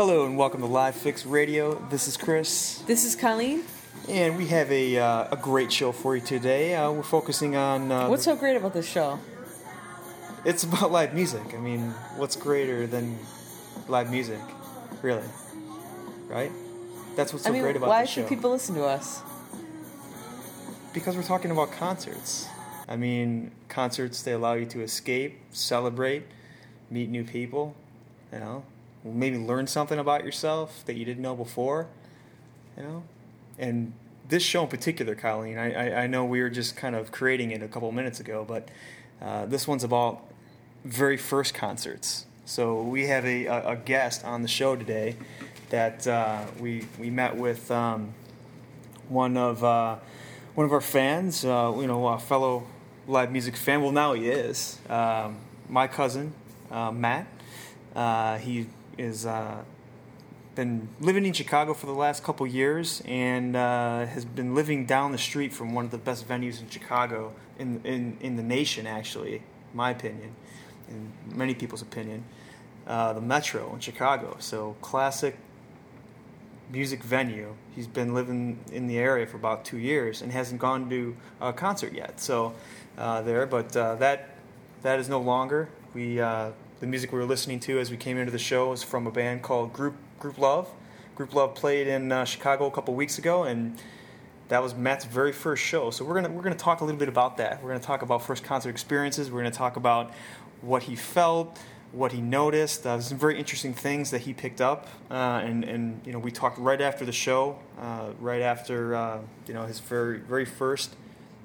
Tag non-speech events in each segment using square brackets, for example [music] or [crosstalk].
Hello and welcome to Live Fix Radio. This is Chris, This is Colleen. and we have a, uh, a great show for you today. Uh, we're focusing on uh, What's so great about this show? it's about live music. I mean, what's greater than live music, really? Right? That's what's so great about. I mean, great about why should people listen to us? Because we're talking about concerts. I mean, concerts they allow you to escape, celebrate, meet new people. You know, maybe learn something about yourself that you didn't know before. You know, and this show in particular, Colleen, I, I, I know we were just kind of creating it a couple minutes ago, but uh, this one's about very first concerts. So we have a, a, guest on the show today that uh, we we met with um, one of uh, one of our fans, uh, you know, a fellow live music fan. Well, now he is um, my cousin uh, Matt. Uh, he is uh, been living in Chicago for the last couple years and uh, has been living down the street from one of the best venues in Chicago, in in, in the nation, actually, my opinion, in many people's opinion, uh, the Metro in Chicago. So classic music venue. He's been living in the area for about two years and hasn't gone to a concert yet. So uh, there, but uh, that that is no longer. We uh, the music we were listening to as we came into the show is from a band called Group Grouplove. Group Love played in uh, Chicago a couple weeks ago, and that was Matt's very first show. So we're gonna we're gonna talk a little bit about that. We're gonna talk about first concert experiences. We're gonna talk about what he felt, what he noticed. Uh, some very interesting things that he picked up, uh, and and you know we talked right after the show, uh, right after uh, you know his very very first,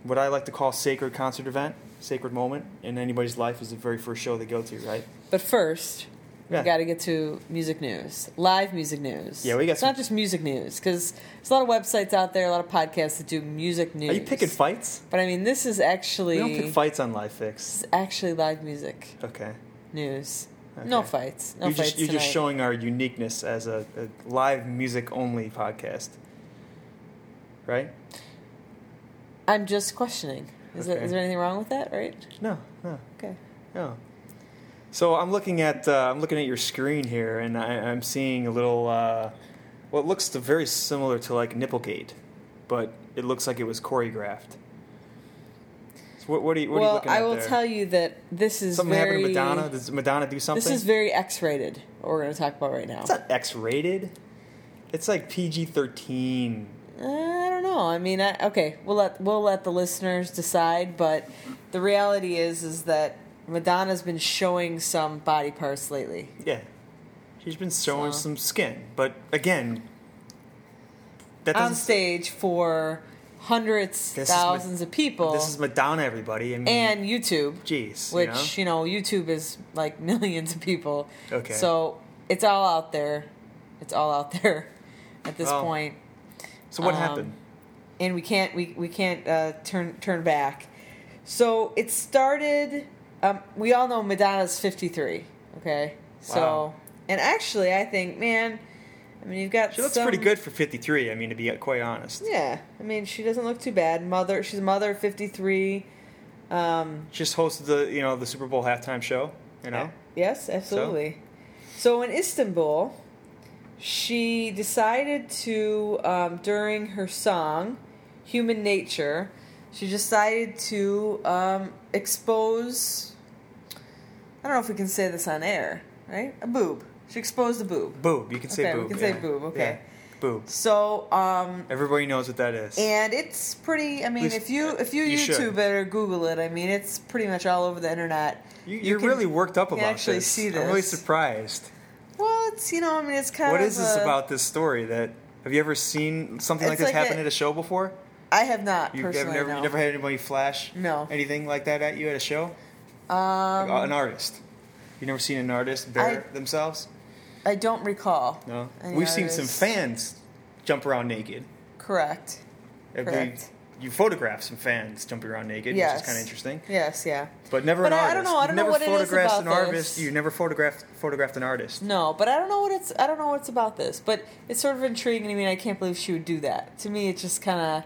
what I like to call sacred concert event, sacred moment in anybody's life is the very first show they go to, right? But first, Yeah. we got to get to music news, live music news. Yeah, we got It's some- not just music news because there's a lot of websites out there, a lot of podcasts that do music news. Are you picking fights? But I mean, this is actually We don't pick fights on Live Fix. this is actually live music Okay. news. No fights. No you're fights just, you're just showing our uniqueness as a, a live music only podcast, right? I'm just questioning. Is, there, Okay. is there anything wrong with that? Right? No, no, Okay. no. So I'm looking at uh, I'm looking at your screen here, and I, I'm seeing a little uh, what looks to very similar to like Nipplegate, but it looks like it was choreographed. So what, what are you what are you well, looking I at will there? tell you that this is Something very. happened to Madonna. Does Madonna do something? This is very X-rated. What we're going to talk about right now. it's not X-rated. It's like PG-13. Uh, I don't know. I mean, I, okay, we'll let we'll let the listeners decide. But the reality is, is that Madonna's been showing some body parts lately. Yeah. She's been showing So- some skin. But again, that on stage for hundreds, thousands of people, This is Madonna, everybody. I mean, and YouTube, jeez, you which know? you know, YouTube is like [laughs] millions of people. Okay. So it's all out there. It's all out there [laughs] at this Well, point. So what um, happened? and we can't we, we can't uh, turn turn back. So it started. Um, we all know Madonna's fifty three. Okay, so Wow. and actually, I think, man, I mean, you've got She looks some- pretty good for 53. I mean, to be quite honest. Yeah, I mean, she doesn't look too bad. Mother, she's a mother, fifty three. Um, Just hosted the you know the Super Bowl halftime show. You know. Yes, absolutely. So, in Istanbul, she decided to, um, during her song, Human Nature, she decided to um, expose. I don't know if we can say this on air, right? A boob. She exposed a boob. Boob. You can say Okay, we boob. can say boob, okay. Yeah. Boob. So, um, Everybody knows what that is. and it's pretty. I mean, if you if you, you should. YouTube it or Google it, I mean, it's pretty much all over the internet. you, you you're can- really worked up you about actually this. see I'm really surprised. Well, it's you know, I mean, it's kind What of. is this a- about this story? That have you ever seen something like this like happen a- at a show before? I have not You've personally. never, no. you never had anybody flash No. anything like that at you at a show? Um, Like, an artist. You never seen an artist bare I- themselves? I don't recall. No. We've seen some fans jump around naked. Correct. Have we- Correct. you photographed some fans jumping around naked, Yes. which is kind of interesting. Yes. Yeah. But never But an I- I don't know- I You've don't know never what it is photographed about an artist. this. You never photographed photographed an artist. No, but I don't know what it's. I don't know what's about this, but it's sort of intriguing to me. and I can't believe she would do that. To me, it's just kind of.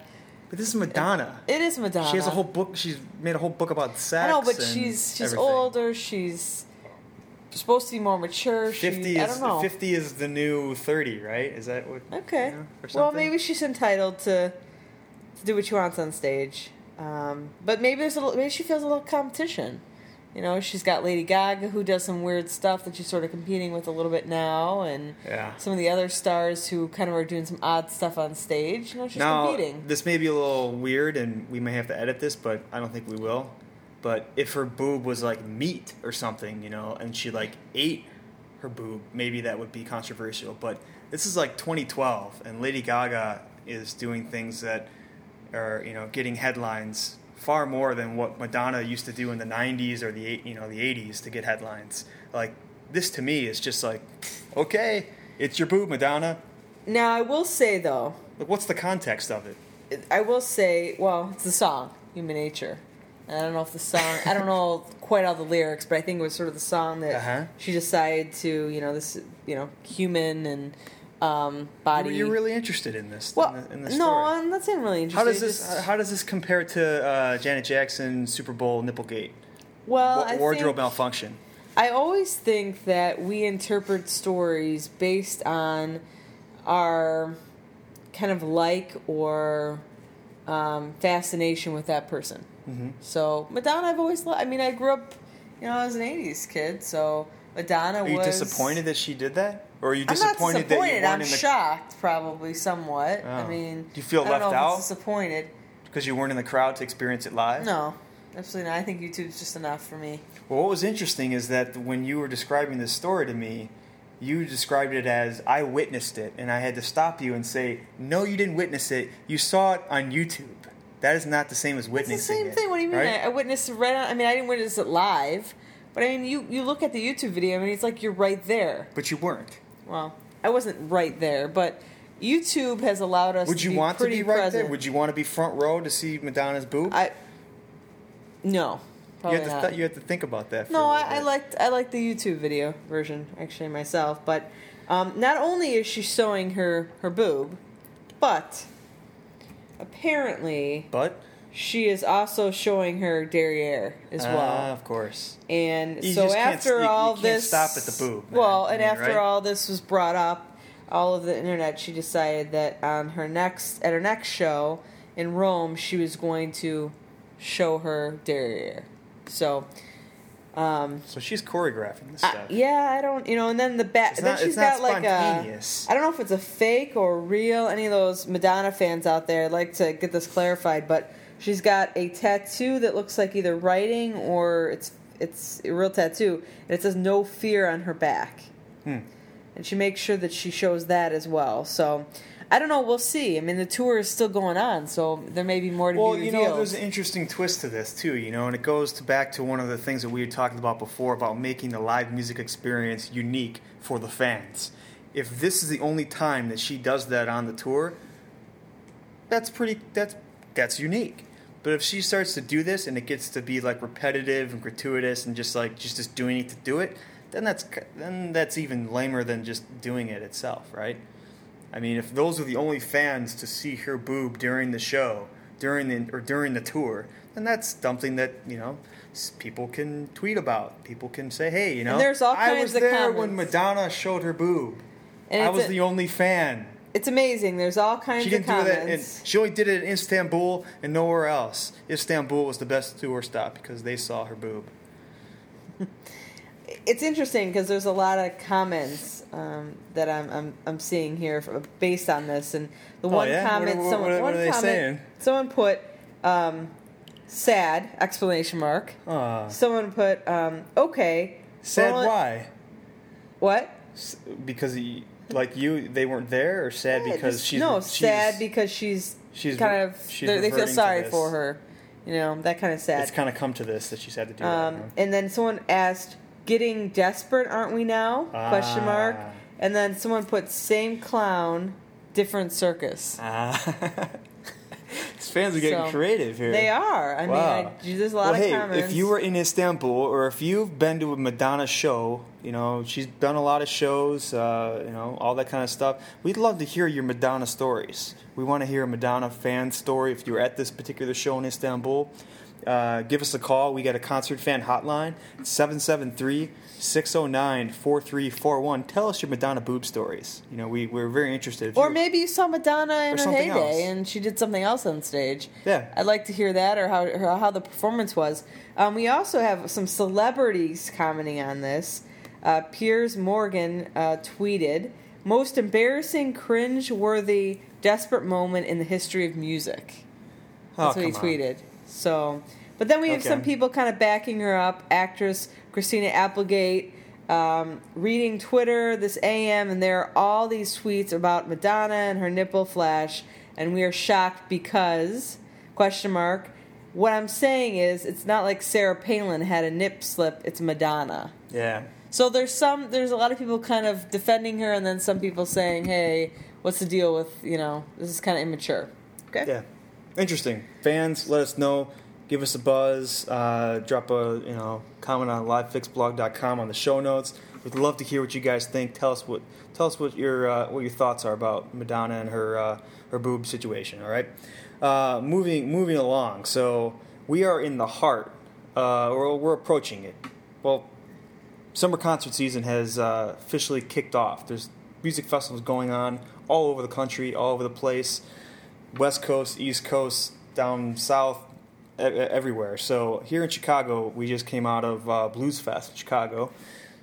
But this is Madonna. It is Madonna. She has a whole book. She's made a whole book about sex. I know, but she's she's everything. older. She's supposed to be more mature. She, Fifty I is don't know. fifty is the new thirty, right? Is that what? Okay. you know, well, maybe she's entitled to to do what she wants on stage. Um, but maybe there's a little, maybe she feels a little competition. You know, she's got Lady Gaga who does some weird stuff that she's sort of competing with a little bit now, and Yeah. some of the other stars who kind of are doing some odd stuff on stage. You know, she's now, competing. this may be a little weird, and we may have to edit this, but I don't think we will. But if her boob was like meat or something, you know, and she like ate her boob, maybe that would be controversial. But this is like 2012, and Lady Gaga is doing things that are, you know, getting headlines far more than what Madonna used to do in the 90s or the you know the 80s to get headlines. Like this to me is just like, okay, it's your boob, Madonna. Now, I will say though, Like, what's the context of it? I will say, well, it's the song "Human Nature." I don't know if the song, I don't know quite all the lyrics, but I think it was sort of the song that Uh-huh. she decided to, you know, this, you know, human and um, body. You're really interested in this. well, in the, in the no, story. I'm not saying really interested. How does this? just- How does this compare to uh, Janet Jackson Super Bowl Nipplegate? well, Wa- wardrobe malfunction. I always think that we interpret stories based on our kind of like or um, fascination with that person. Mm-hmm. So Madonna, I've always loved. I mean, I grew up, you know, I was an '80s kid, so Madonna Are you was. disappointed that she did that, or are you disappointed, I'm not disappointed, disappointed. that you I'm weren't in the shocked, probably somewhat. I Oh. mean, Do you feel I left out? disappointed. because you weren't in the crowd to experience it live? No, absolutely not. I think YouTube's just enough for me. Well, what was interesting is that when you were describing this story to me, you described it as I witnessed it, and I had to stop you and say, "No, you didn't witness it. You saw it on YouTube. That is not the same as It's witnessing the same it." thing. What do you mean? right? I, I witnessed it right on. I mean, I didn't witness it live, but I mean, you you look at the YouTube video. I mean, it's like you're right there. But you weren't. Well, I wasn't right there, but YouTube has allowed us. Would to you be want to be right present. there? Would you want to be front row to see Madonna's boob? I. No, you have to th- you have to think about that. For No, a I, I liked I liked the YouTube video version actually myself, but um, not only is she showing her her boob, but apparently But she is also showing her derriere as Ah, well. of course. And You so after you- you all can't this, stop at the boob, man. Well, and mean, after right? all this was brought up, all of the internet, she decided that on her next at her next show in Rome, she was going to show her derriere. So, um, So she's choreographing this I- stuff. yeah, I don't, you know, and then the back. Then she's got like a. I don't know if it's a fake or real. Any of those Madonna fans out there, I'd like to get this clarified, but she's got a tattoo that looks like either writing or it's it's a real tattoo, and it says "No Fear" on her back, Hmm. and she makes sure that she shows that as well. So. I don't know. We'll see. I mean, the tour is still going on, so there may be more to Well, be you know, there's an interesting twist to this too, you know, and it goes to back to one of the things that we had talked about before about making the live music experience unique for the fans. If this is the only time that she does that on the tour, that's pretty that's that's unique. But if she starts to do this and it gets to be like repetitive and gratuitous and just like just just doing it to do it, then that's then that's even lamer than just doing it itself, right? I mean, if those are the only fans to see her boob during the show, during the or during the tour, then that's something that you know people can tweet about. People can say, "Hey, you know, there's all I was of there when. Madonna showed her boob. And I was a- the only fan. It's amazing. There's all kinds She of didn't do that, comments. she only did it in Istanbul and nowhere else. Istanbul was the best tour stop because they saw her boob. [laughs] it's interesting because there's a lot of comments um, that I'm, I'm I'm seeing here for, based on this, and the Oh, one yeah? Comment, what- someone, what one they comment, saying? someone put um, sad exclamation mark. Ah, Someone put um, okay. sad well, why? What? S- Because he, like you, they weren't there, or sad Yeah, because just- she's no she's, sad because she's she's kind of she's they feel sorry for her. You know that kind of sad. It's kind of come to this that she's had to do Um, that. huh? and then someone asked, "Getting desperate, aren't we now?" Question mark. Ah. And then someone put, "Same clown, different circus." Ah. [laughs] These fans are getting So, creative here. They are. I Wow. mean, I, there's a lot well, of hey, comments. if you were in Istanbul or if you've been to a Madonna show, you know she's done a lot of shows, uh, you know all that kind of stuff. We'd love to hear your Madonna stories. We want to hear a Madonna fan story. If you were at this particular show in Istanbul, uh, give us a call. We got a concert fan hotline 773 609 4341. Tell us your Madonna boob stories. You know, we, we're very interested. If Or maybe you saw Madonna in her heyday else. and she did something else on stage. Yeah. I'd like to hear that or how or how the performance was. Um, we also have some celebrities commenting on this. Uh, Piers Morgan uh, tweeted, "Most embarrassing, cringe-worthy, desperate moment in the history of music." That's Oh, what he tweeted. on. So, but then we have some people kind of backing her up. Actress Christina Applegate um, reading Twitter this AM, and there are all these tweets about Madonna and her nipple flash, and we are shocked because question mark. What I'm saying is, it's not like Sarah Palin had a nip slip. It's Madonna. Yeah. So there's some, there's a lot of people kind of defending her, and then some people saying, "Hey, what's the deal with you know this is kind of immature." Okay. Yeah. Interesting. Fans, let us know. Give us a buzz. Uh, drop a you know comment on livefixblog.com on the show notes. We'd love to hear what you guys think. Tell us what tell us what your uh, what your thoughts are about Madonna and her uh, her boob situation. All right. Uh, moving moving along. So we are in the heart. Uh, or we're approaching it. Well, summer concert season has uh, officially kicked off. There's music festivals going on all over the country, all over the place. West Coast, East Coast, down south, e- everywhere. So here in Chicago, we just came out of uh, Blues Fest Chicago.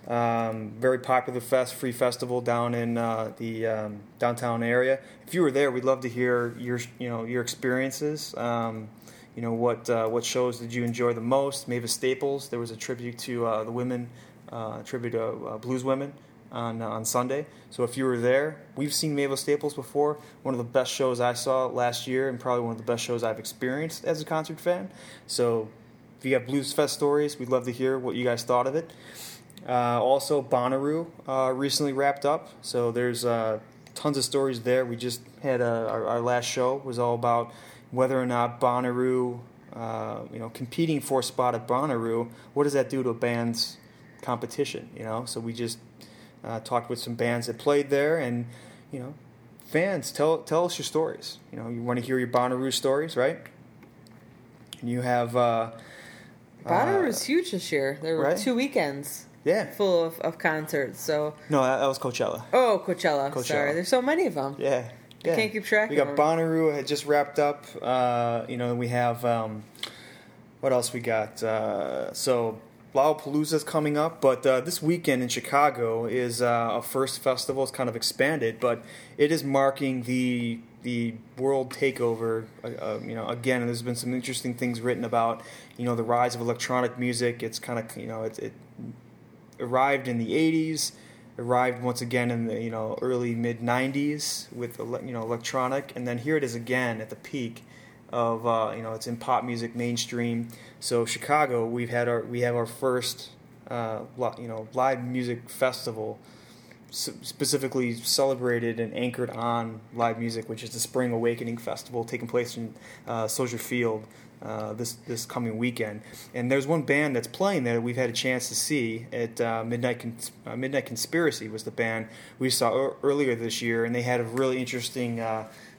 Um, very popular fest, free festival down in uh, the um, downtown area. If you were there, we'd love to hear your you know your experiences. Um, you know what uh, what shows did you enjoy the most? Mavis Staples. There was a tribute to uh, the women, uh, tribute to uh, blues women on on Sunday. So if you were there, we've seen Mavis Staples before. One of the best shows I saw last year, and probably one of the best shows I've experienced as a concert fan. So if you have Blues Fest stories, we'd love to hear what you guys thought of it. Uh, also, Bonnaroo uh, recently wrapped up, so there's uh, tons of stories there. We just had a, our, our last show was all about whether or not Bonnaroo, uh, you know, competing for a spot at Bonnaroo, what does that do to a band's competition? You know, so we just uh, talked with some bands that played there, and you know, fans, tell tell us your stories. You know, you want to hear your Bonnaroo stories, right? And you have. Uh, Bonnaroo uh, was huge this year. There were right? two weekends yeah. full of, of concerts. So, No, that, that was Coachella. oh, Coachella. Coachella. Sorry, there's so many of them. Yeah. yeah. can't keep track We of got them. Bonnaroo had just wrapped up. Uh, you know, we have um, what else we got? Uh, so Lollapalooza's coming up, but uh, this weekend in Chicago is uh, a first festival. It's kind of expanded, but it is marking the the world takeover. Uh, uh, you know, again, there's been some interesting things written about. You know, the rise of electronic music. It's kind of you know it, it arrived in the 80s arrived once again in the you know early mid 90s with you know electronic and then here it is again at the peak of uh, you know it's in pop music mainstream so chicago we've had our we have our first uh, you know live music festival specifically celebrated and anchored on live music which is the spring awakening festival taking place in uh, soldier field uh, this this coming weekend. And there's one band that's playing there that we've had a chance to see at uh, Midnight Cons- uh, Midnight Conspiracy was the band we saw ear- earlier this year, and they had a really interesting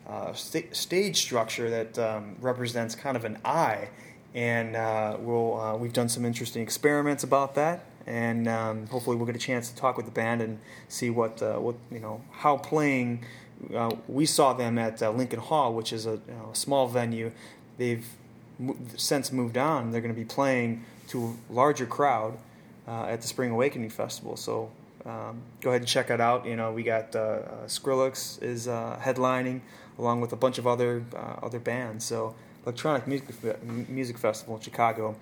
uh, sta- stage structure that um, represents kind of an eye. And uh, we'll uh, we've done some interesting experiments about that, and um, hopefully we'll get a chance to talk with the band and see what uh, what you know how playing. Uh, we saw them at uh, Lincoln Hall, which is a, you know, a small venue. They've since moved on. They're going to be playing to a larger crowd at the Spring Awakening Festival. So um, go ahead and check it out. You know, we got Skrillex is headlining along with a bunch of other uh, other bands. So electronic music music festival in Chicago.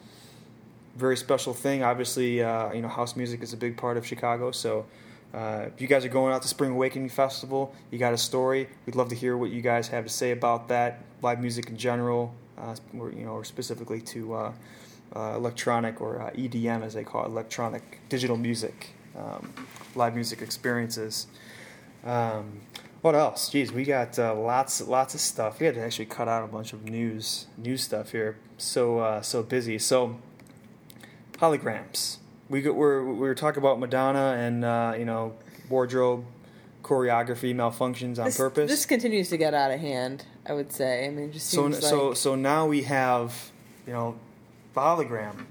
Very special thing. Obviously, uh, you know, house music is a big part of Chicago. So. Uh, if you guys are going out to Spring Awakening Festival, you got a story. We'd love to hear what you guys have to say about that, live music in general, uh, or you know, or specifically to uh, uh, electronic or EDM as they call it, electronic digital music, um, live music experiences. Um, what else? Jeez, we got uh, lots lots of stuff. We had to actually cut out a bunch of news news stuff here. So uh, so busy. So holograms. We go, we're we were talking about Madonna and uh, you know wardrobe choreography malfunctions on This, purpose. this continues to get out of hand. I would say. I mean, just So seems so like so now we have, you know, the hologram,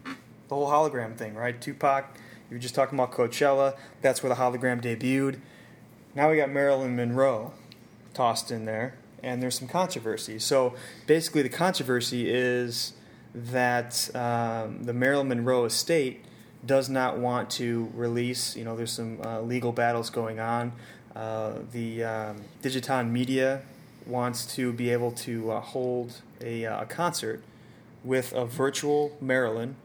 the whole hologram thing, right? Tupac, you were just talking about Coachella. That's where the hologram debuted. Now we got Marilyn Monroe tossed in there, and there's some controversy. So basically, the controversy is that um, the Marilyn Monroe estate does not want to release. You know, there's some uh, legal battles going on. Uh, the um, Digicon Media wants to be able to uh, hold a, uh, a concert with a virtual Marilyn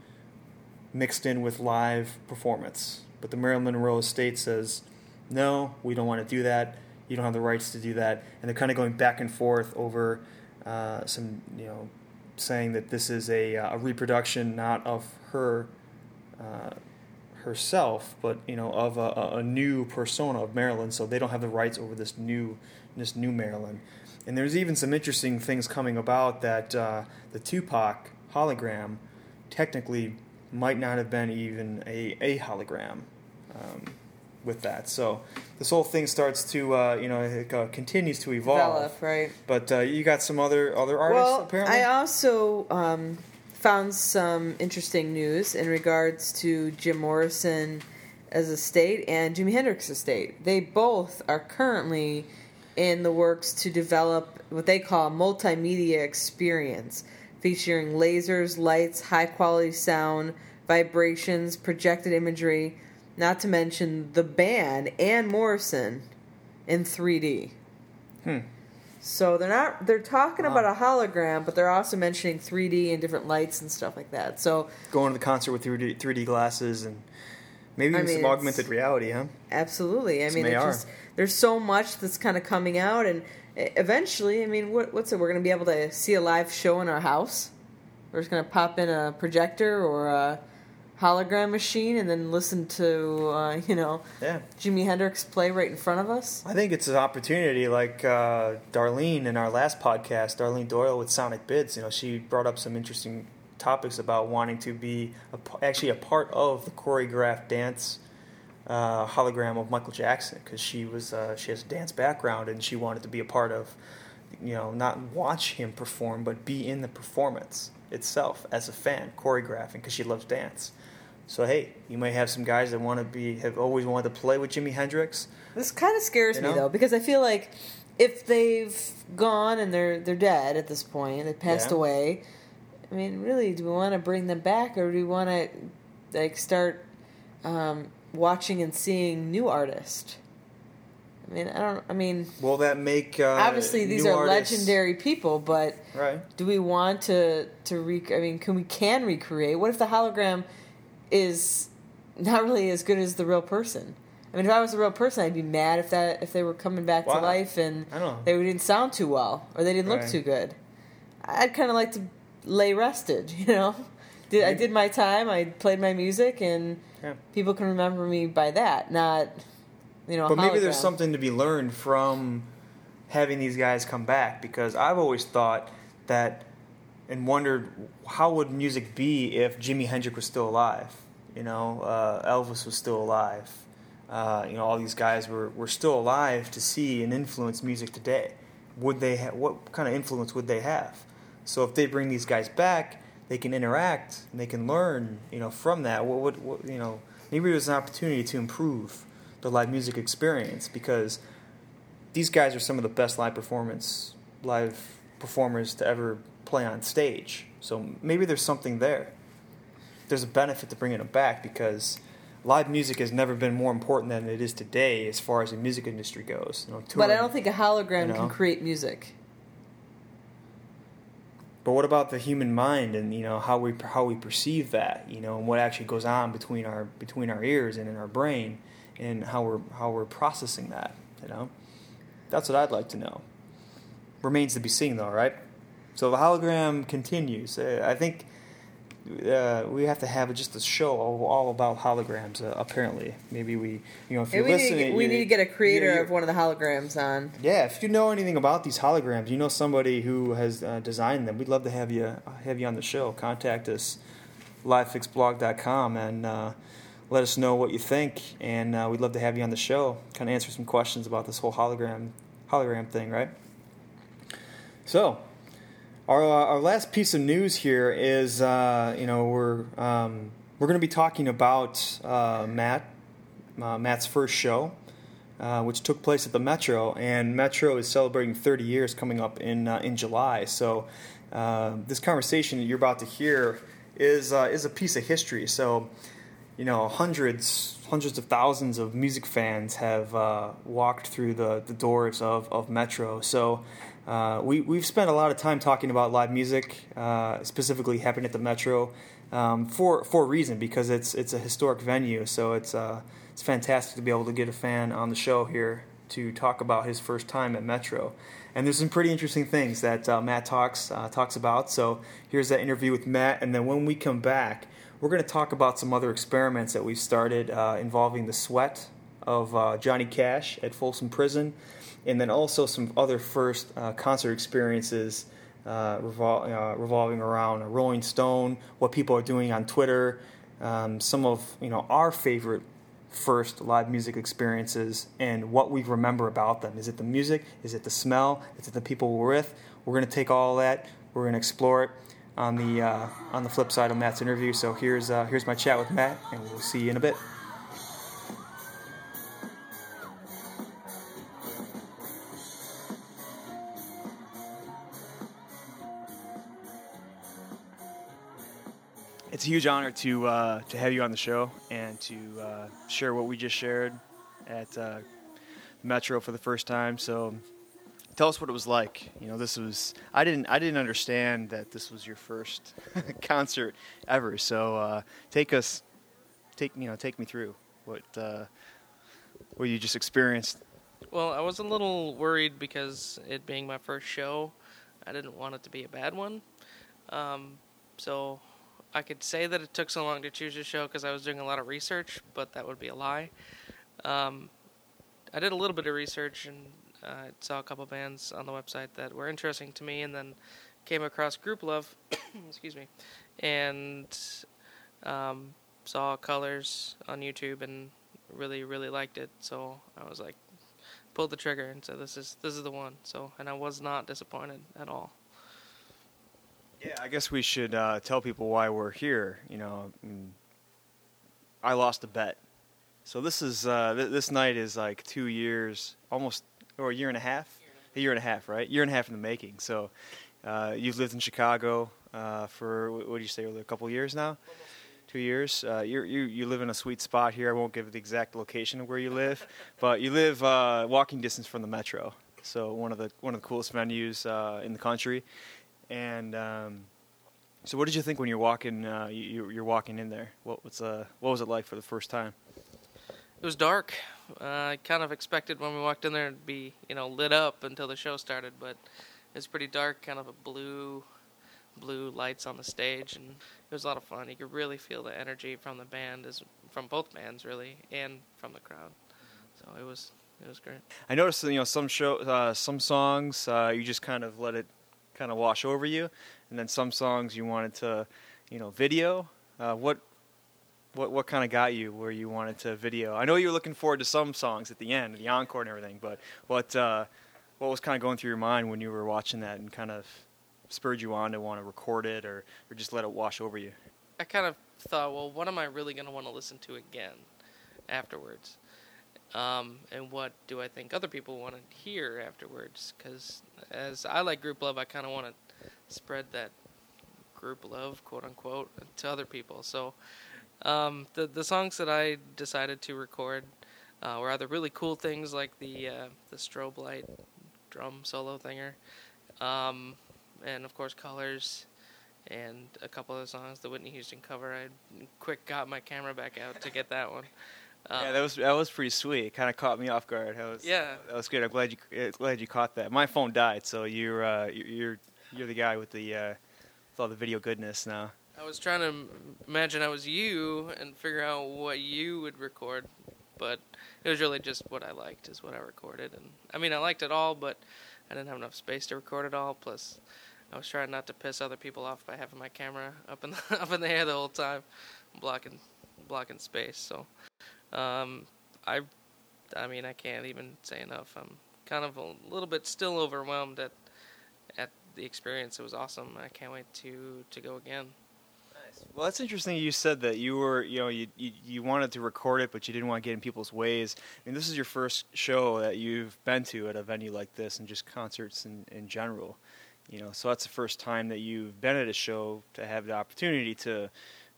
mixed in with live performance. But the Marilyn Monroe estate says, no, we don't want to do that. You don't have the rights to do that. And they're kind of going back and forth over uh, some, you know, saying that this is a, uh, a reproduction not of her uh, herself, but you know, of a, a, new persona of Marilyn. So they don't have the rights over this new this new Marilyn. And there's even some interesting things coming about that uh, the Tupac hologram technically might not have been even a, a hologram um, with that. So this whole thing starts to, uh, you know, it uh, continues to evolve. Develop, right? But uh, you got some other other artists well, apparently. I also um, found some interesting news in regards to Jim Morrison as a state and Jimi Hendrix estate. They both are currently in the works to develop what they call a multimedia experience featuring lasers, lights, high quality sound, vibrations, projected imagery, not to mention the band and Morrison in 3D. Hmm. So they're not they're talking Wow. about a hologram, but they're also mentioning 3D and different lights and stuff like that. So Going to the concert with 3D, 3D glasses and maybe I even mean, some augmented reality, huh? absolutely, I Some mean, it's just there's so much that's kind of coming out, and eventually, I mean, what, what's it? We're going to be able to see a live show in our house. We're just going to pop in a projector or a hologram machine and then listen to uh, you know Yeah. Jimi Hendrix play right in front of us. I think it's an opportunity, like uh, Darlene in our last podcast, Darlene Doyle with Sonicbids. You know, she brought up some interesting topics about wanting to be a, actually a part of the choreographed dance uh, hologram of Michael Jackson because she was uh, she has a dance background and she wanted to be a part of, you know, not watch him perform but be in the performance itself as a fan choreographing because she loves dance. So hey, you may have some guys that want to be have always wanted to play with Jimi Hendrix. This kind of scares You me though because I feel like if they've gone and they're they're dead at this point, they passed Yeah. away. I mean, really, do we want to bring them back or do we want to like start um, watching and seeing new artists? I mean, I don't. I mean, Will that make uh, obviously these are artists- legendary people, but right? do we want to to rec- I mean, can we can recreate? What if the hologram is not really as good as the real person? I mean, if I was a real person, I'd be mad if that if they were coming back Wow. to life and I don't know. they didn't sound too well or they didn't look too good. I'd kind of like to lay rested, [laughs] you know. Did, I did my time. I played my music, and Yeah. people can remember me by that, not you know. But maybe there's something to be learned from having these guys come back because I've always thought that and wondered how would music be if Jimi Hendrix was still alive. You know, uh, Elvis was still alive. Uh, you know, all these guys were, were still alive to see and influence music today. Would they ha- what kind of influence would they have? So if they bring these guys back, they can interact and they can learn, you know, from that. What would what, you know? Maybe there's an opportunity to improve the live music experience because these guys are some of the best live performance live performers to ever play on stage. So maybe there's something there. There's a benefit to bringing them back because live music has never been more important than it is today as far as the music industry goes. You know, But I don't think a hologram you know? can create music. But what about the human mind and you know how we how we perceive that you know and what actually goes on between our between our ears and in our brain and how we're how we're processing that you know that's what I'd like to know. Remains to be seen though, right? So the hologram continues. Uh, I think uh, we have to have just a show all, all about holograms. Uh, apparently, maybe we you know if you're we, need to, get, we you- need to get a creator you're- of one of the holograms on. yeah, if you know anything about these holograms, you know somebody who has uh, designed them. We'd love to have you have you on the show. Contact us, livefixblog.com, and uh, let us know what you think. And uh, we'd love to have you on the show. Kind of answer some questions about this whole hologram hologram thing, right? So, Our, uh, our last piece of news here is, uh, you know, we're um, we're going to be talking about uh, Matt, uh, Matt's first show, uh, which took place at the Metro, and Metro is celebrating 30 years coming up in uh, in July. So, this conversation that you're about to hear is is a piece of history. So, you know, hundreds hundreds of thousands of music fans have walked through the, the doors of, of Metro. So. Uh, we, we've spent a lot of time talking about live music, uh, specifically happening at the Metro, um, for for a reason because it's it's a historic venue. So it's uh, it's fantastic to be able to get a fan on the show here to talk about his first time at Metro. And there's some pretty interesting things that uh, Matt talks uh, talks about. So here's that interview with Matt, and then when we come back, we're going to talk about some other experiments that we've started involving the sweat of Johnny Cash at Folsom Prison and then also some other first uh, concert experiences uh, revol- uh, revolving around Rolling Stone, what people are doing on Twitter, um, some of you know our favorite first live music experiences, and what we remember about them. Is it the music? Is it the smell? Is it the people we're with? We're going to take all that. We're going to explore it on the uh, on the flip side of Matt's interview. So here's uh, here's my chat with Matt, and we'll see you in a bit. It's a huge honor to uh, to have you on the show and to uh, share what we just shared at uh, Metro for the first time. So, tell us what it was like. You know, this was I didn't I didn't understand that this was your first [laughs] concert ever. So, uh, take us take you know take me through what uh, what you just experienced. Well, I was a little worried because it being my first show, I didn't want it to be a bad one. Um, so I could say that it took so long to choose a show because I was doing a lot of research, but that would be a lie. Um, I did a little bit of research and uh, saw a couple bands on the website that were interesting to me, and then came across Grouplove, [coughs] excuse me, and um, saw Colors on YouTube and really really liked it. So I was like, pulled the trigger and said, "This is this is the one." So and I was not disappointed at all. Yeah, I guess we should uh, tell people why we're here. You know, I lost a bet, so this is uh, th- this night is like two years, almost or a year and a half, a year and a half, right? Year and a half in the making. So uh, you've lived in Chicago uh, for what do you say, a couple years now? Two years. Uh, you you live in a sweet spot here. I won't give the exact location of where you live, [laughs] but you live uh, walking distance from the metro. So one of the one of the coolest venues in the country and um, so, what did you think when you're walking? Uh, you, are walking in there. What was uh, what was it like for the first time? It was dark. Uh, I kind of expected when we walked in there to be, you know, lit up until the show started, but it's pretty dark. Kind of a blue, blue lights on the stage, and it was a lot of fun. You could really feel the energy from the band, as from both bands really, and from the crowd. So it was it was great. I noticed, you know, some show, uh, some songs, uh, you just kind of let it kind of wash over you, and then some songs you wanted to, you know, video. Uh, what what what kind of got you where you wanted to video? I know you were looking forward to some songs at the end, the encore and everything, but what uh, what was kind of going through your mind when you were watching that and kind of spurred you on to want to record it or, or just let it wash over you? I kind of thought, well, what am I really going to want to listen to again afterwards? Um, and what do I think other people want to hear afterwards? Because as I like group love, I kind of want to spread that group love, quote unquote, to other people. So um, the the songs that I decided to record uh, were either really cool things like the uh, the strobe light drum solo thinger, um, and of course Colors, and a couple of songs, the Whitney Houston cover. I quick got my camera back out to get that one. Um, yeah, that was that was pretty sweet. It kind of caught me off guard. That was, yeah, that was good. I'm glad you glad you caught that. My phone died, so you're uh, you're you're the guy with the uh, with all the video goodness now. I was trying to imagine I was you and figure out what you would record, but it was really just what I liked is what I recorded. And I mean, I liked it all, but I didn't have enough space to record it all. Plus, I was trying not to piss other people off by having my camera up in the, [laughs] up in the air the whole time, blocking blocking space. So um, I, I mean, I can't even say enough. I'm kind of a little bit still overwhelmed at at the experience. It was awesome. I can't wait to to go again. Well, that's interesting. You said that you were, you know, you, you you wanted to record it, but you didn't want to get in people's ways. I mean, this is your first show that you've been to at a venue like this, and just concerts in, in general. You know, so that's the first time that you've been at a show to have the opportunity to,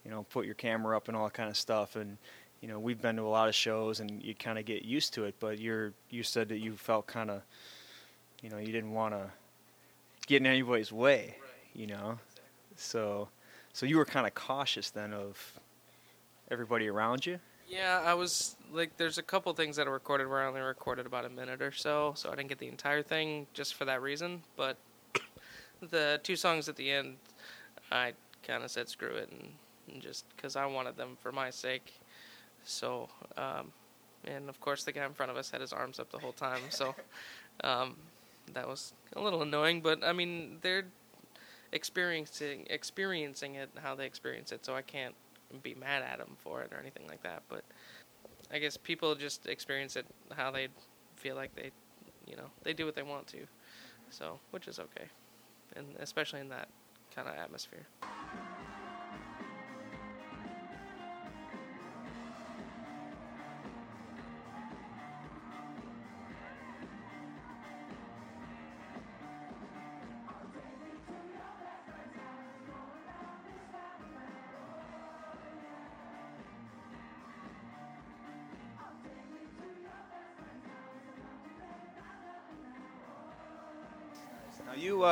you know, put your camera up and all that kind of stuff. And you know, we've been to a lot of shows, and you kind of get used to it. But you're you said that you felt kind of, you know, you didn't want to get in anybody's way. You know, so so you were kind of cautious then of everybody around you. Yeah, I was like, there's a couple things that I recorded where I only recorded about a minute or so, so I didn't get the entire thing just for that reason. But [coughs] the two songs at the end, I kind of said screw it, and, and just because I wanted them for my sake. So, um, and of course, the guy in front of us had his arms up the whole time, so [laughs] um, that was a little annoying. But I mean, they're experiencing experiencing it how they experience it, so I can't be mad at them for it or anything like that. But I guess people just experience it how they feel like they, you know, they do what they want to, so which is okay, and especially in that kind of atmosphere.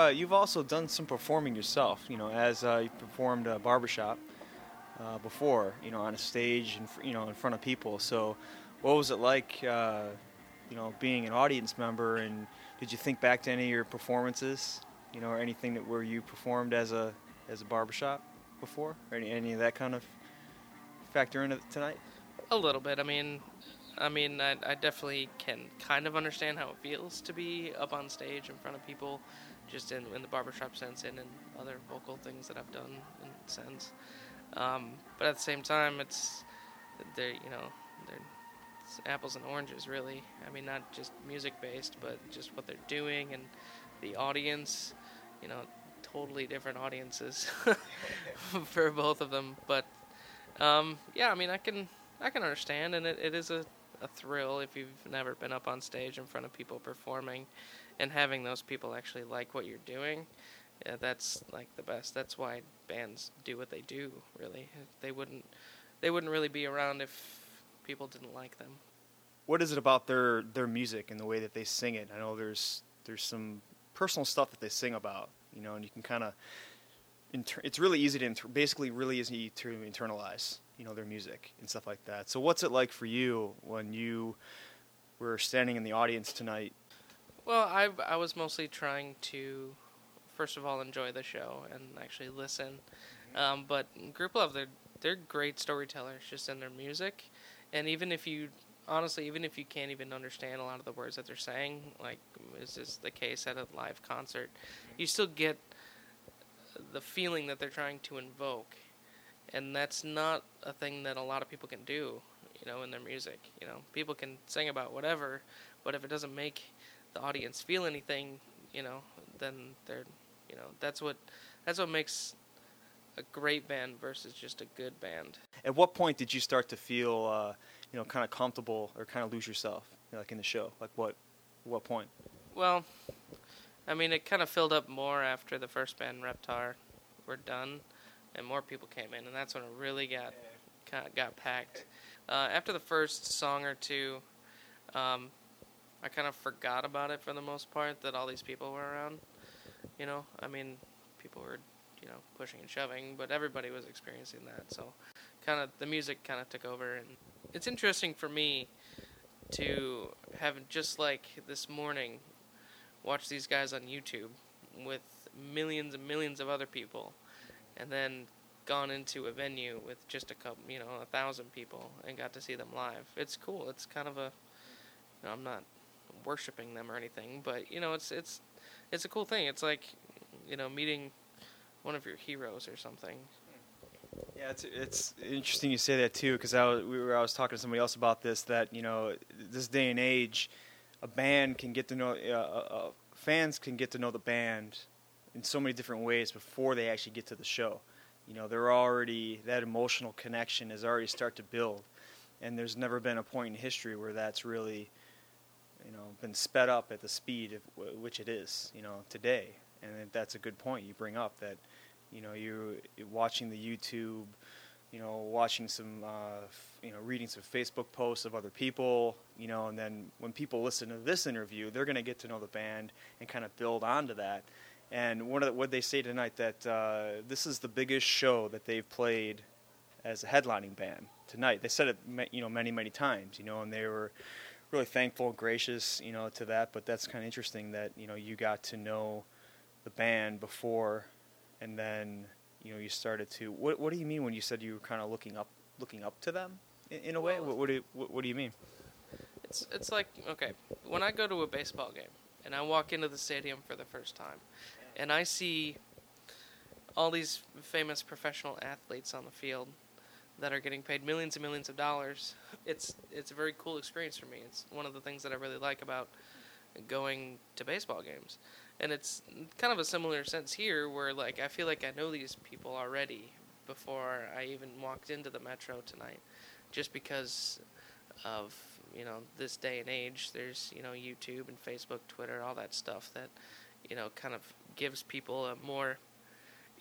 Uh, you've also done some performing yourself. You know, as uh, you performed uh, barbershop uh, before. You know, on a stage and you know in front of people. So, what was it like? Uh, you know, being an audience member, and did you think back to any of your performances? You know, or anything that where you performed as a as a barbershop before, or any, any of that kind of factor into tonight? A little bit. I mean, I mean, I, I definitely can kind of understand how it feels to be up on stage in front of people, just in, in the barbershop sense and in other vocal things that I've done in sense. Um, but at the same time, it's they're you know they're apples and oranges really. I mean, not just music based, but just what they're doing and the audience. You know, totally different audiences [laughs] for both of them. But um, yeah, I mean, I can I can understand, and it, it is a, a thrill if you've never been up on stage in front of people performing, and having those people actually like what you're doing. Yeah, that's like the best. That's why bands do what they do. Really, they wouldn't they wouldn't really be around if people didn't like them. What is it about their their music and the way that they sing it? I know there's there's some personal stuff that they sing about, you know, and you can kind of inter- it's really easy to inter- basically really easy to internalize, you know, their music and stuff like that. So what's it like for you when you were standing in the audience tonight? Well, I I was mostly trying to first of all enjoy the show and actually listen. Um, but Grouplove, they're they're great storytellers just in their music, and even if you honestly, even if you can't even understand a lot of the words that they're saying, like is this the case at a live concert, you still get the feeling that they're trying to invoke, and that's not a thing that a lot of people can do, you know, in their music. You know, people can sing about whatever, but if it doesn't make the audience feel anything, you know, then they're, you know, that's what that's what makes a great band versus just a good band. At what point did you start to feel, uh, you know, kind of comfortable or kind of lose yourself, you know, like in the show? Like what, what point? Well, I mean, it kind of filled up more after the first band Reptar were done, and more people came in, and that's when it really got got, got packed. Uh, after the first song or two, um, I kind of forgot about it for the most part that all these people were around. You know, I mean, people were you know pushing and shoving, but everybody was experiencing that. So, kind of the music kind of took over, and it's interesting for me to have just like this morning watch these guys on YouTube with millions and millions of other people, and then gone into a venue with just a couple, you know, a thousand people, and got to see them live. It's cool. It's kind of a, you know, I'm not worshiping them or anything, but you know, it's it's it's a cool thing. It's like, you know, meeting one of your heroes or something. Yeah, it's it's interesting you say that too because I was, we were I was talking to somebody else about this that you know this day and age, a band can get to know uh, uh, fans can get to know the band in so many different ways before they actually get to the show. You know, they're already that emotional connection is already start to build, and there's never been a point in history where that's really, you know, been sped up at the speed of which it is. You know, today, and that's a good point you bring up that, you know, you're watching the YouTube you know, watching some, uh, you know, reading some Facebook posts of other people, you know, and then when people listen to this interview, they're going to get to know the band and kind of build onto that. And one of the, what they say tonight that uh, this is the biggest show that they've played as a headlining band tonight. They said it, you know, many many times, you know, and they were really thankful gracious, you know, to that. But that's kind of interesting that you know you got to know the band before, and then you know you started to. What What do you mean when you said you were kind of looking up looking up to them in, in a way? What, what do you, what, what do you mean? It's it's like okay, when I go to a baseball game and I walk into the stadium for the first time, and I see all these famous professional athletes on the field that are getting paid millions and millions of dollars. It's it's a very cool experience for me. It's one of the things that I really like about going to baseball games. And it's kind of a similar sense here where like I feel like I know these people already before I even walked into the metro tonight just because of you know this day and age there's you know YouTube and Facebook, Twitter, all that stuff that you know kind of gives people a more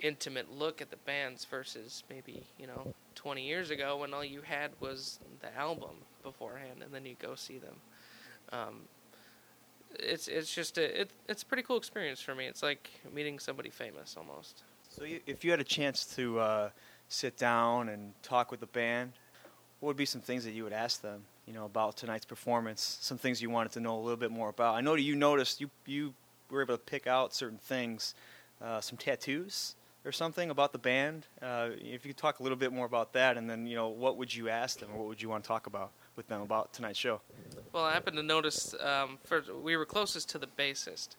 intimate look at the bands versus maybe you know 20 years ago when all you had was the album beforehand and then you go see them. Um, it's it's just a it, it's a pretty cool experience for me. It's like meeting somebody famous almost. So you, if you had a chance to uh, sit down and talk with the band what would be some things that you would ask them you know about tonight's performance? Some things you wanted to know a little bit more about? I know you noticed you you were able to pick out certain things, uh, some tattoos or something about the band. Uh, if you could talk a little bit more about that, and then you know what would you ask them, or what would you want to talk about with them about tonight's show? Well, I happened to notice um, first we were closest to the bassist,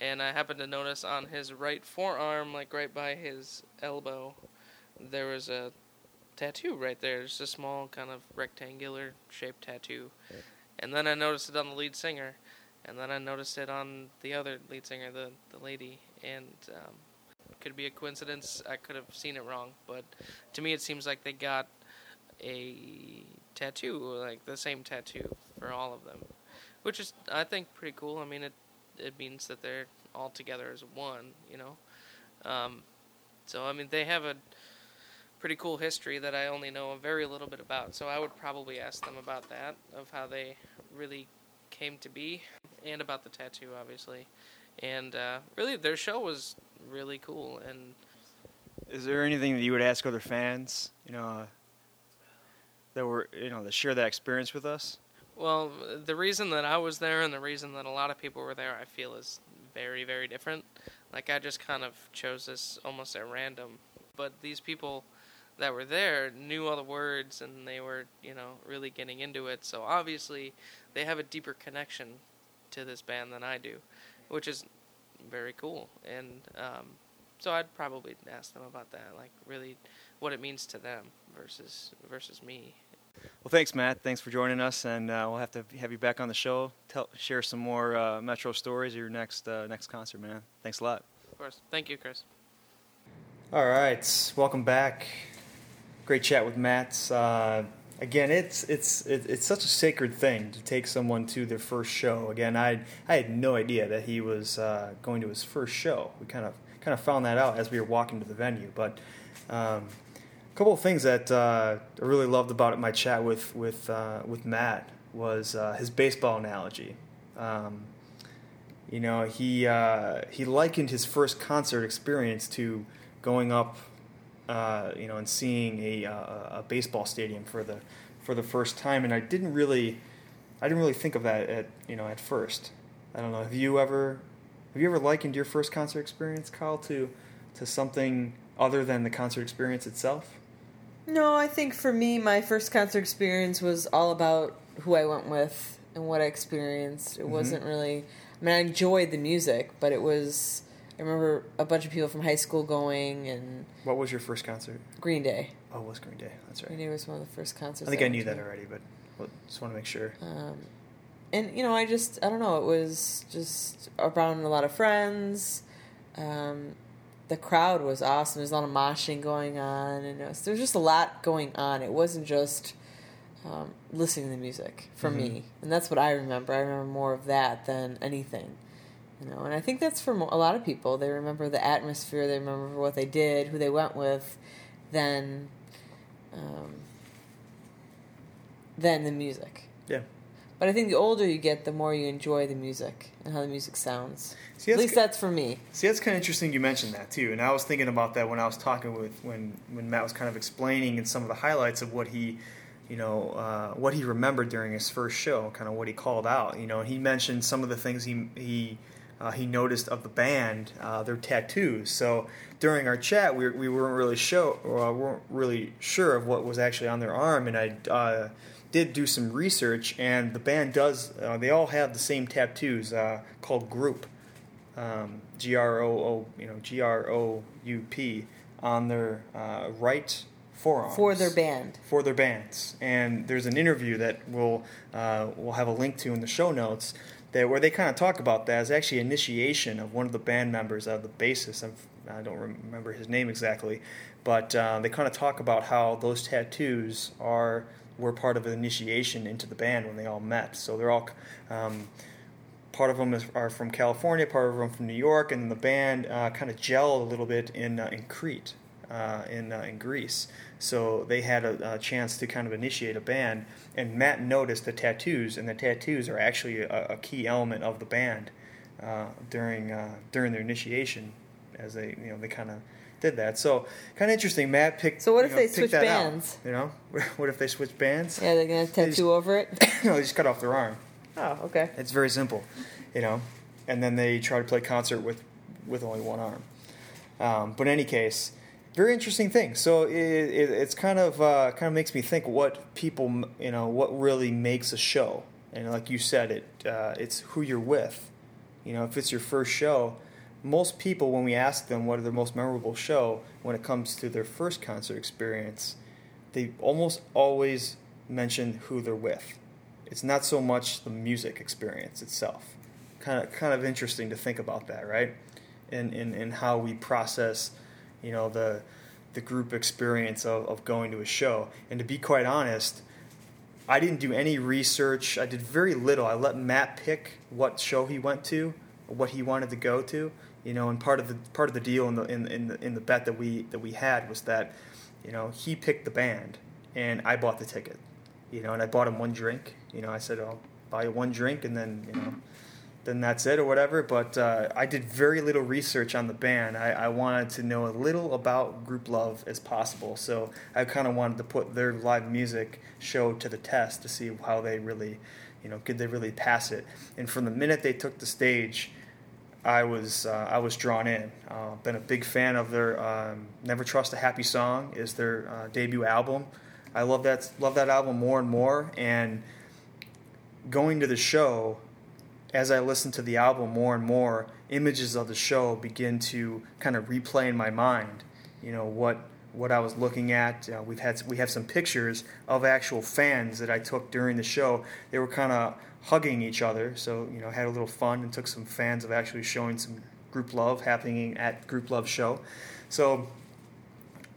and I happened to notice on his right forearm, like right by his elbow, there was a tattoo right there. It's a small kind of rectangular shaped tattoo. And then I noticed it on the lead singer and then I noticed it on the other lead singer, the the lady, and um, could be a coincidence. I could have seen it wrong, but to me, it seems like they got a tattoo, like the same tattoo for all of them, which is I think pretty cool. I mean, it it means that they're all together as one, you know. Um, so I mean, they have a pretty cool history that I only know a very little bit about. So I would probably ask them about that, of how they really came to be, and about the tattoo, obviously. And uh, really, their show was really cool. And is there anything that you would ask other fans, you know, uh, that were you know that share that experience with us? Well, the reason that I was there and the reason that a lot of people were there, I feel, is very, very different. Like I just kind of chose this almost at random, but these people that were there knew all the words and they were, you know, really getting into it. So obviously, they have a deeper connection to this band than I do, which is very cool. And um, so I'd probably ask them about that, like really what it means to them versus versus me. Well, thanks, Matt. Thanks for joining us, and uh, we'll have to have you back on the show. Tell, share some more uh, Metro stories of your next uh, next concert, man. Thanks a lot. Of course. Thank you, Chris. All right, welcome back great chat with Matt. Again, it's it's it's such a sacred thing to take someone to their first show. Again, I I had no idea that he was uh, going to his first show. We kind of kind of found that out as we were walking to the venue. But um, a couple of things that uh, I really loved about my chat with with uh, with Matt was uh, his baseball analogy. Um, you know, he uh, he likened his first concert experience to going up uh, you know, and seeing a, uh, a baseball stadium for the for the first time, and I didn't really, I didn't really think of that at you know at first. I don't know. Have you ever, have you ever likened your first concert experience, Kyle, to to something other than the concert experience itself? No, I think for me, my first concert experience was all about who I went with and what I experienced. It mm-hmm. wasn't really. I mean, I enjoyed the music, but it was I remember a bunch of people from high school going and. What was your first concert? Green Day. Oh, it was Green Day. That's right. Green Day was one of the first concerts. I think I, I knew that already, but well, just want to make sure. Um, and you know, I just I don't know. It was just around a lot of friends. um, the crowd was awesome. There's a lot of moshing going on, and it was, there was just a lot going on. It wasn't just um, listening to the music for Mm-hmm. me, and that's what I remember. I remember more of that than anything, you know. And I think that's for a lot of people. They remember the atmosphere. They remember what they did, who they went with, than um, than the music. Yeah. But I think the older you get, the more you enjoy the music and how the music sounds. See, At least that's for me. See, that's kind of interesting. You mentioned that too, and I was thinking about that when I was talking with when when Matt was kind of explaining and some of the highlights of what he, you know, uh, what he remembered during his first show, kind of what he called out. You know, and he mentioned some of the things he he uh, he noticed of the band, uh, their tattoos. So during our chat, we, we weren't really show uh, weren't really sure of what was actually on their arm, and I. Uh, did do some research, and the band does. Uh, they all have the same tattoos uh, called Group um, G R O O, you know, G R O U P on their uh, right forearm For their band. for their bands. And there's an interview that we'll uh, we'll have a link to in the show notes that where they kind of talk about that is actually initiation of one of the band members of the bassist. I don't remember his name exactly, but uh, they kind of talk about how those tattoos are were part of an initiation into the band when they all met. So they're all. Um, part of them is, are from California, part of them from New York, and the band uh, kind of gelled a little bit in uh, in Crete, uh, in uh, in Greece. So they had a, a chance to kind of initiate a band, and Matt noticed the tattoos, and the tattoos are actually a, a key element of the band uh, during uh, during their initiation, as they you know they kind of did that. So kind of interesting. Matt picked. So what you if know, they switch that out, bands? you know, [laughs] what if they switch bands? Yeah, they're gonna tattoo just- over it. [coughs] no, they just cut off their arm. Oh, okay. It's very simple, you know. And then they try to play concert with with only one arm. Um, but in any case, very interesting thing. So it, it, it's kind of uh, kind of makes me think what people you know what really makes a show. And like you said, it uh, it's who you're with. You know, if it's your first show, most people when we ask them what are their most memorable show when it comes to their first concert experience, they almost always mention who they're with. It's not so much the music experience itself. Kind of kind of interesting to think about that, right? And in, in how we process, you know, the the group experience of, of going to a show. And to be quite honest, I didn't do any research. I did very little. I let Matt pick what show he went to, what he wanted to go to. You know, and part of the part of the deal in the in, in the in the bet that we that we had was that, you know, he picked the band and I bought the ticket. You know, and I bought him one drink. You know, I said I'll buy you one drink and then you know, then that's it or whatever. But uh, I did very little research on the band. I, I wanted to know a little about Grouplove as possible. So I kind of wanted to put their live music show to the test to see how they really, you know, could they really pass it. And from the minute they took the stage, I was uh, I was drawn in. Uh, been a big fan of their um, "Never Trust a Happy Song" is their uh, debut album. I love that love that album more and more. And going to the show, as I listen to the album more and more, images of the show begin to kind of replay in my mind. You know what what I was looking at. Uh, we've had we have some pictures of actual fans that I took during the show. They were kind of hugging each other, so you know had a little fun and took some fans of actually showing some group love happening at Grouplove show. So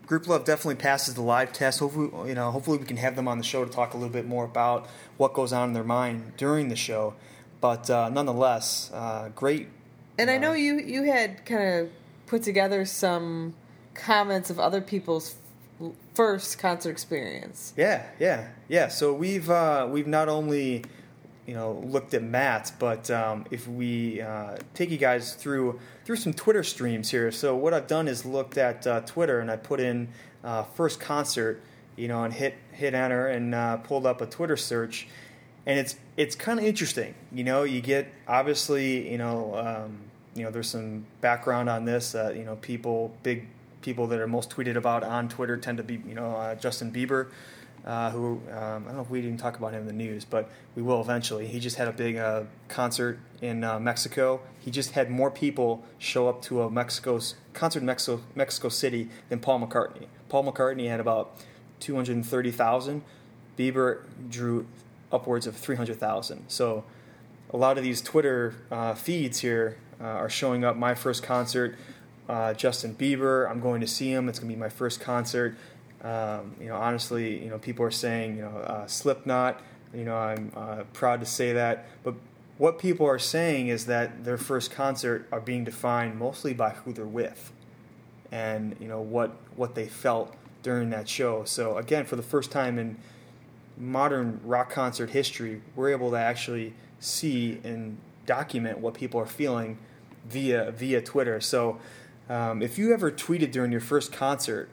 Grouplove definitely passes the live test. Hopefully, you know, hopefully we can have them on the show to talk a little bit more about what goes on in their mind during the show. But uh, nonetheless, uh, great. And I uh, know you you had kind of put together some comments of other people's f- first concert experience. Yeah, yeah, yeah. So we've uh, we've not only you know looked at Matt's, but um, if we uh, take you guys through through some Twitter streams here. So what I've done is looked at uh, Twitter and I put in uh, first concert, you know, and hit hit enter and uh, pulled up a Twitter search, and it's it's kind of interesting. You know, you get obviously you know um, you know there's some background on this. Uh, you know, people big people that are most tweeted about on Twitter tend to be you know uh, Justin Bieber. Uh, who um, I don't know if we didn't talk about him in the news, but we will eventually. He just had a big uh, concert in uh, Mexico. He just had more people show up to a Mexico's concert in Mexico, Mexico City than Paul McCartney. Paul McCartney had about 230,000. Bieber drew upwards of 300,000. So a lot of these Twitter uh, feeds here uh, are showing up. My first concert, uh, Justin Bieber. I'm going to see him. It's going to be my first concert. Um, you know, honestly, you know, people are saying, you know, uh, Slipknot. You know, I'm uh, proud to say that. But what people are saying is that their first concert are being defined mostly by who they're with, and you know what what they felt during that show. So again, for the first time in modern rock concert history, we're able to actually see and document what people are feeling via via Twitter. So um, if you ever tweeted during your first concert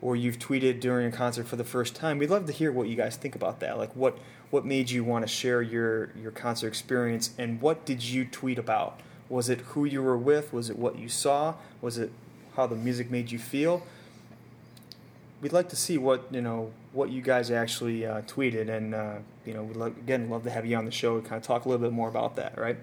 or you've tweeted during a concert for the first time, we'd love to hear what you guys think about that. Like what what made you want to share your your concert experience and what did you tweet about? Was it who you were with? Was it what you saw? Was it how the music made you feel? We'd like to see what you know what you guys actually uh, tweeted, and uh, you know we'd again love to have you on the show to kind of talk a little bit more about that, right?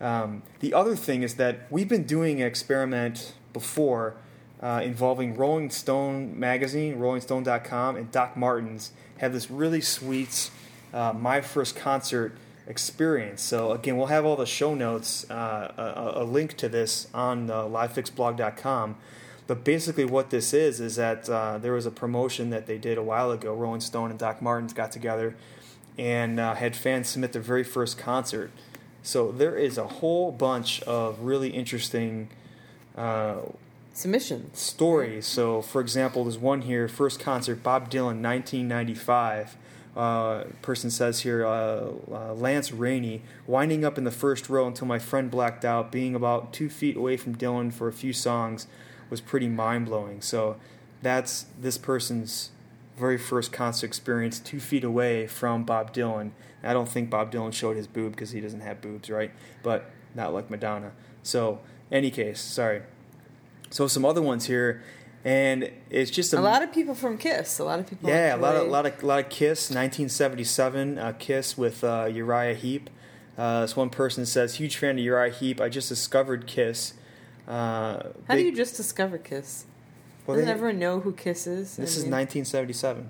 Um, the other thing is that we've been doing an experiment before uh, involving Rolling Stone magazine, RollingStone.com, and Doc Martens have this really sweet uh, my first concert experience. So again, we'll have all the show notes, uh, a, a, link to this on livefixblog.com. But basically, what this is is that uh, there was a promotion that they did a while ago. Rolling Stone and Doc Martens got together and uh, had fans submit their very first concert. So there is a whole bunch of really interesting uh, submissions stories. So, for example, there's one here: first concert, Bob Dylan, 1995. Uh, person says here, uh, uh, Lance Rainey, winding up in the first row until my friend blacked out, being about two feet away from Dylan for a few songs was pretty mind blowing. So that's this person's very first concert experience, two feet away from Bob Dylan. I don't think Bob Dylan showed his boob because he doesn't have boobs, right? But not like Madonna. So, any case, sorry. So some other ones here, and it's just a, a lot of people from Kiss. A lot of people. Yeah, a lot of, lot of, lot of Kiss. 1977, uh, Kiss with uh, Uriah Heep. Uh, this one person says, "Huge fan of Uriah Heep. I just discovered Kiss uh, How do you just discover Kiss? Well, Doesn't they, everyone know who Kiss is? This I is 1977.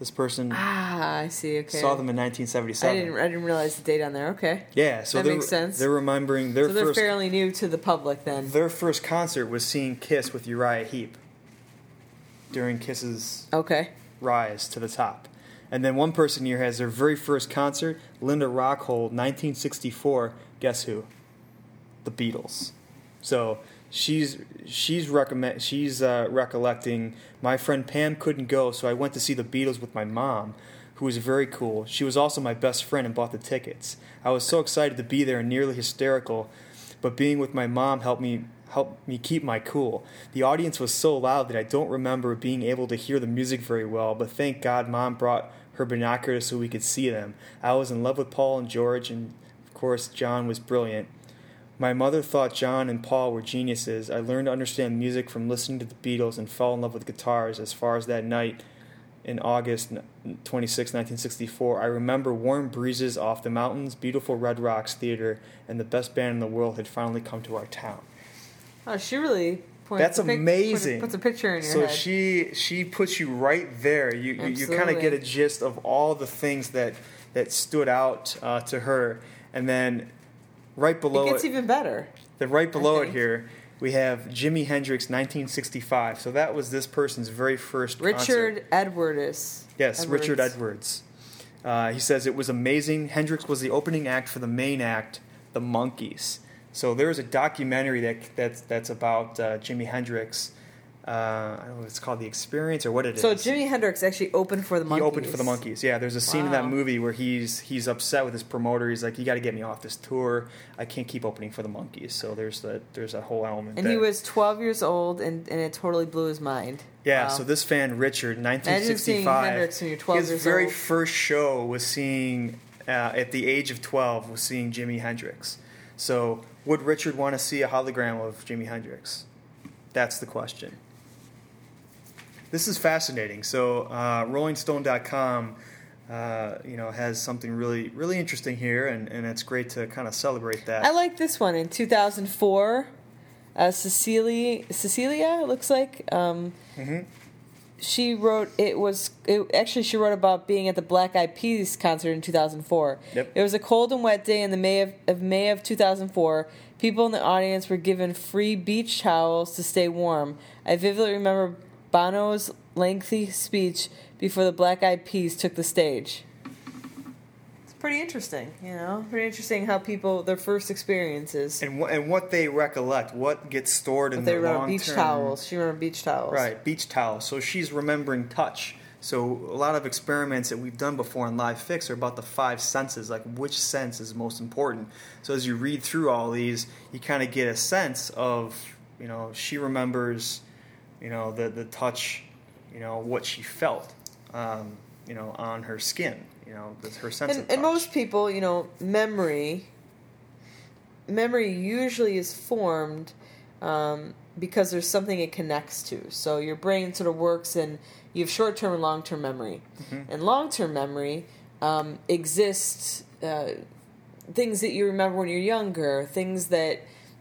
This person ah, I see. Okay, saw them in 1977. I didn't. I didn't realize the date on there. Okay. Yeah, so that makes sense. They're remembering their. So they're first, fairly new to the public then. Their first concert was seeing Kiss with Uriah Heep. During Kiss's okay rise to the top, and then one person here has their very first concert, Linda Rockhold, 1964. Guess who? The Beatles. So she's she's recommend she's uh, recollecting my friend Pam couldn't go, so I went to see the Beatles with my mom, who was very cool. She was also my best friend and bought the tickets. I was so excited to be there and nearly hysterical, but being with my mom helped me helped me keep my cool. The audience was so loud that I don't remember being able to hear the music very well, but thank God mom brought her binoculars so we could see them. I was in love with Paul and George and of course John was brilliant. My mother thought John and Paul were geniuses. I learned to understand music from listening to the Beatles and fell in love with guitars as far as that night in August 26, 1964. I remember warm breezes off the mountains, beautiful Red Rocks Theater, and the best band in the world had finally come to our town. Oh, she really That's amazing. Puts a picture in your so head. So she she puts you right there. You you, you kind of get a gist of all the things that that stood out uh, to her, and then right below it gets it, even better. Then right below it here, we have Jimi Hendrix 1965. So that was this person's very first Richard Edwards. Yes, Edwards. Richard Edwards. Uh, he says it was amazing. Hendrix was the opening act for the main act, the Monkees. So there is a documentary that that's that's about uh, Jimi Hendrix uh, I don't know if it's called The Experience or what it so is. so Jimi Hendrix actually opened for the Monkees. He opened for the Monkees. Yeah, there's a scene wow. in that movie where he's he's upset with his promoter. He's like, "You got to get me off this tour. I can't keep opening for the Monkees." So there's the there's a whole element. And that, he was 12 years old, and, and it totally blew his mind. Yeah. Wow. So this fan Richard, 1965. Hendrix when you're 12 his years very old. first show was seeing uh, at the age of 12 was seeing Jimi Hendrix. So would Richard want to see a hologram of Jimi Hendrix? That's the question this is fascinating. So, uh, RollingStone.com, uh, you know, has something really, really interesting here, and, and it's great to kind of celebrate that. I like this one in 2004. Uh, Cecilia, Cecilia looks like. Um, mm-hmm. she wrote it was it, actually she wrote about being at the Black Eyed Peas concert in 2004. Yep. It was a cold and wet day in the May of, of May of 2004. People in the audience were given free beach towels to stay warm. I vividly remember Bono's lengthy speech before the Black Eyed Peas took the stage. It's pretty interesting, you know. Pretty interesting how people their first experiences. And what and what they recollect, what gets stored in But they their remember long beach term. towels. She remembered beach towels. Right, beach towels. So she's remembering touch. So a lot of experiments that we've done before in Live Fix are about the five senses, like which sense is most important. So as you read through all these, you kind of get a sense of, you know, she remembers, you know, the the touch, you know, what she felt, um, you know, on her skin, you know, the, her sense And, and most people, you know, memory memory usually is formed um, because there's something it connects to. So your brain sort of works in you have short term and long term memory, and long term memory um, exists. Uh, things that you remember when you're younger, things that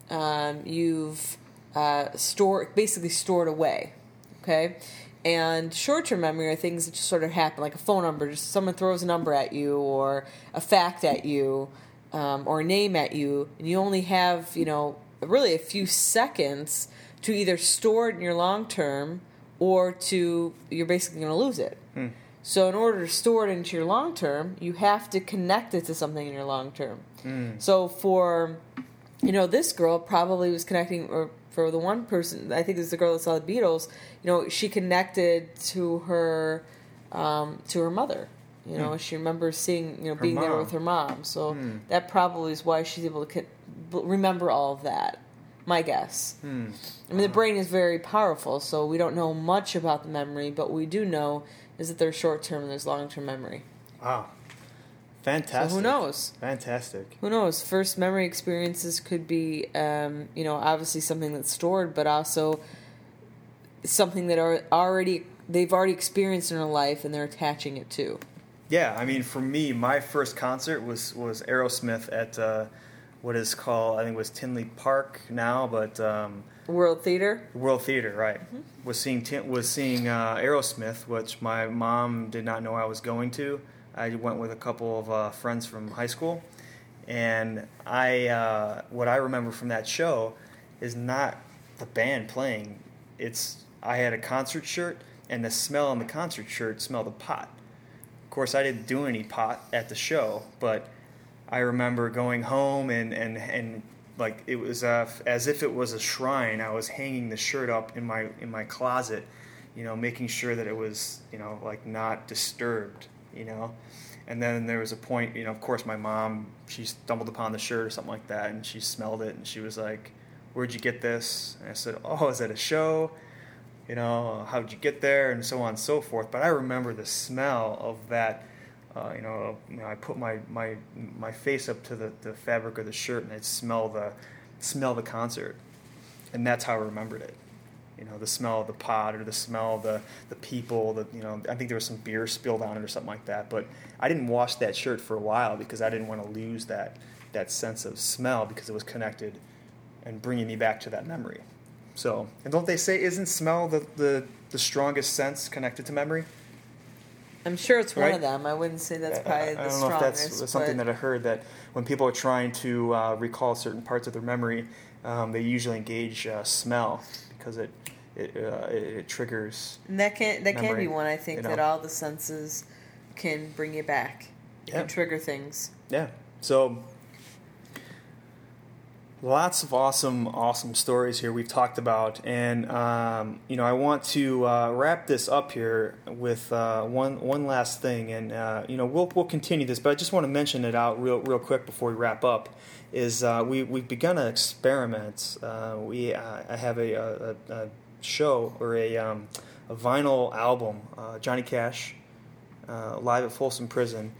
um, you've uh, stored, basically stored away. Okay, and short-term memory are things that just sort of happen, like a phone number. Just someone throws a number at you, or a fact at you, um, or a name at you, and you only have, you know, really a few seconds to either store it in your long-term, or to you're basically going to lose it. So in order to store it into your long term, you have to connect it to something in your long term. So for you know, this girl probably was connecting or for the one person, I think it was the girl that saw the Beatles, you know, she connected to her um, to her mother. You know, hmm. she remembers seeing, you know, Her being there with her mom. So hmm. that probably is why she's able to remember all of that. My guess. Hmm. I mean, the brain is very powerful, so we don't know much about the memory, but what we do know is that there's short term and there's long term memory. Wow, So fantastic. who knows? Fantastic. Who knows? First memory experiences could be, um, you know, obviously something that's stored, but also something that are already they've already experienced in their life and they're attaching it to. Yeah, I mean, for me, my first concert was was Aerosmith at uh, what is called I think it was Tinley Park now, but um, World Theater. World Theater, right? Was seeing Tin- was seeing uh, Aerosmith, which my mom did not know I was going to. I went with a couple of uh, friends from high school, and I uh, what I remember from that show is not the band playing. It's I had a concert shirt, and the smell on the concert shirt smelled of pot. Of course, I didn't do any pot at the show, but I remember going home and and and like it was uh, as if it was a shrine. I was hanging the shirt up in my in my closet, you know, making sure that it was you know like not disturbed, you know. And then there was a point, you know, of course, my mom she stumbled upon the shirt or something like that, and she smelled it, and she was like, "Where'd you get this?" And I said, "Oh, is at a show." you know, how'd you get there, and so on and so forth. But I remember the smell of that. Uh, you, know, you know, I put my, my my face up to the, the fabric of the shirt, and I'd smell the smell the concert, and that's how I remembered it. You know, the smell of the pot or the smell of the the people. The you know, I think there was some beer spilled on it or something like that. But I didn't wash that shirt for a while because I didn't want to lose that that sense of smell because it was connected and bringing me back to that memory. So, and don't they say isn't smell the, the, the strongest sense connected to memory? I'm sure it's one Right? of them. I wouldn't say that's probably I, the I don't know if that's something that I heard that when people are trying to uh, recall certain parts of their memory, um, they usually engage uh, smell because it it, uh, it, it triggers. and that can that can be one. I think you know. that all the senses can bring you back. Yeah. Can trigger things. Yeah. So lots of awesome, awesome stories here we've talked about, and um, you know I want to uh, wrap this up here with uh, one one last thing, and uh, you know we'll we'll continue this, but I just want to mention it out real real quick before we wrap up. Is uh, we we've begun an experiment. Uh, we uh, I have a, a, a show or a um, a vinyl album, uh, Johnny Cash, uh, live at Folsom Prison.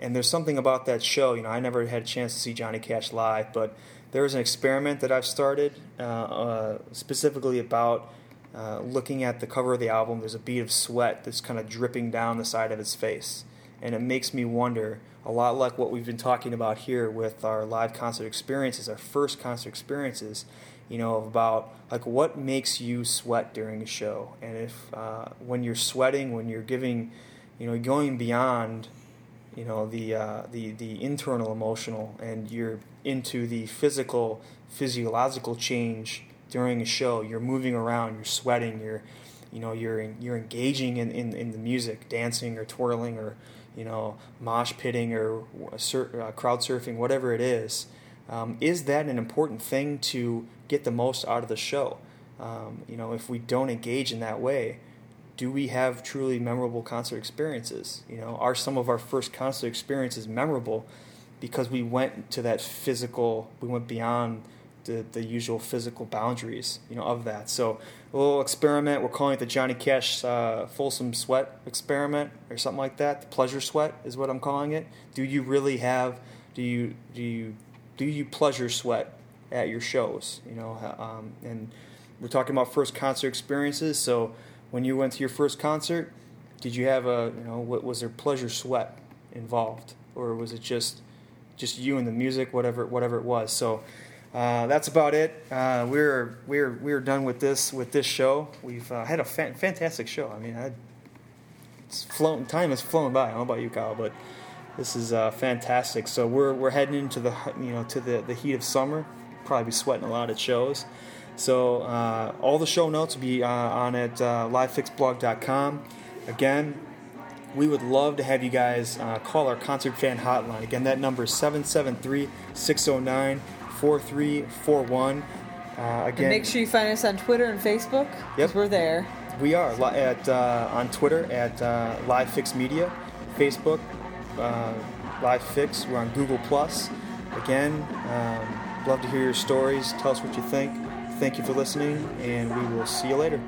And there's something about that show. You know, I never had a chance to see Johnny Cash live, but there was an experiment that I've started uh, uh, specifically about uh, looking at the cover of the album. There's a bead of sweat that's kind of dripping down the side of his face, and it makes me wonder. A lot like what we've been talking about here with our live concert experiences, our first concert experiences, you know, about like what makes you sweat during a show, and if uh, when you're sweating, when you're giving, you know, going beyond, you know, the uh, the the internal emotional, and you're into the physical physiological change during a show. You're moving around, you're sweating, you're you know you're you're engaging in, in, in the music, dancing or twirling or you know mosh pitting or uh, crowd surfing, whatever it is. Um, is that an important thing to get the most out of the show? Um, you know, if we don't engage in that way, do we have truly memorable concert experiences? You know, are some of our first concert experiences memorable because we went to that physical, we went beyond the, the usual physical boundaries, you know, of that. So a little experiment. We're calling it the Johnny Cash uh, Folsom Sweat experiment or something like that. The pleasure sweat is what I'm calling it. Do you really have? Do you do you do you pleasure sweat at your shows? You know, um, and we're talking about first concert experiences. So when you went to your first concert, did you have a you know what was there pleasure sweat involved, or was it just just you and the music, whatever whatever it was? So uh, that's about it. Uh, we're we're we're done with this with this show. We've uh, had a fa- fantastic show. I mean, I, it's flown time has flown by. I don't know about you, Kyle, but this is uh, fantastic. So we're we're heading into the you know to the the heat of summer. Probably be sweating a lot at shows. So uh, all the show notes will be on at livefixblog.com. Again, we would love to have you guys call our concert fan hotline. Again, that number is 773 609 4341. Uh, again, and make sure you find us on Twitter and Facebook. Yep, we're there. We are at uh, on Twitter at uh, Live Fix Media, Facebook uh, Live Fix. We're on Google Plus. Again, um, love to hear your stories. Tell us what you think. Thank you for listening, and we will see you later.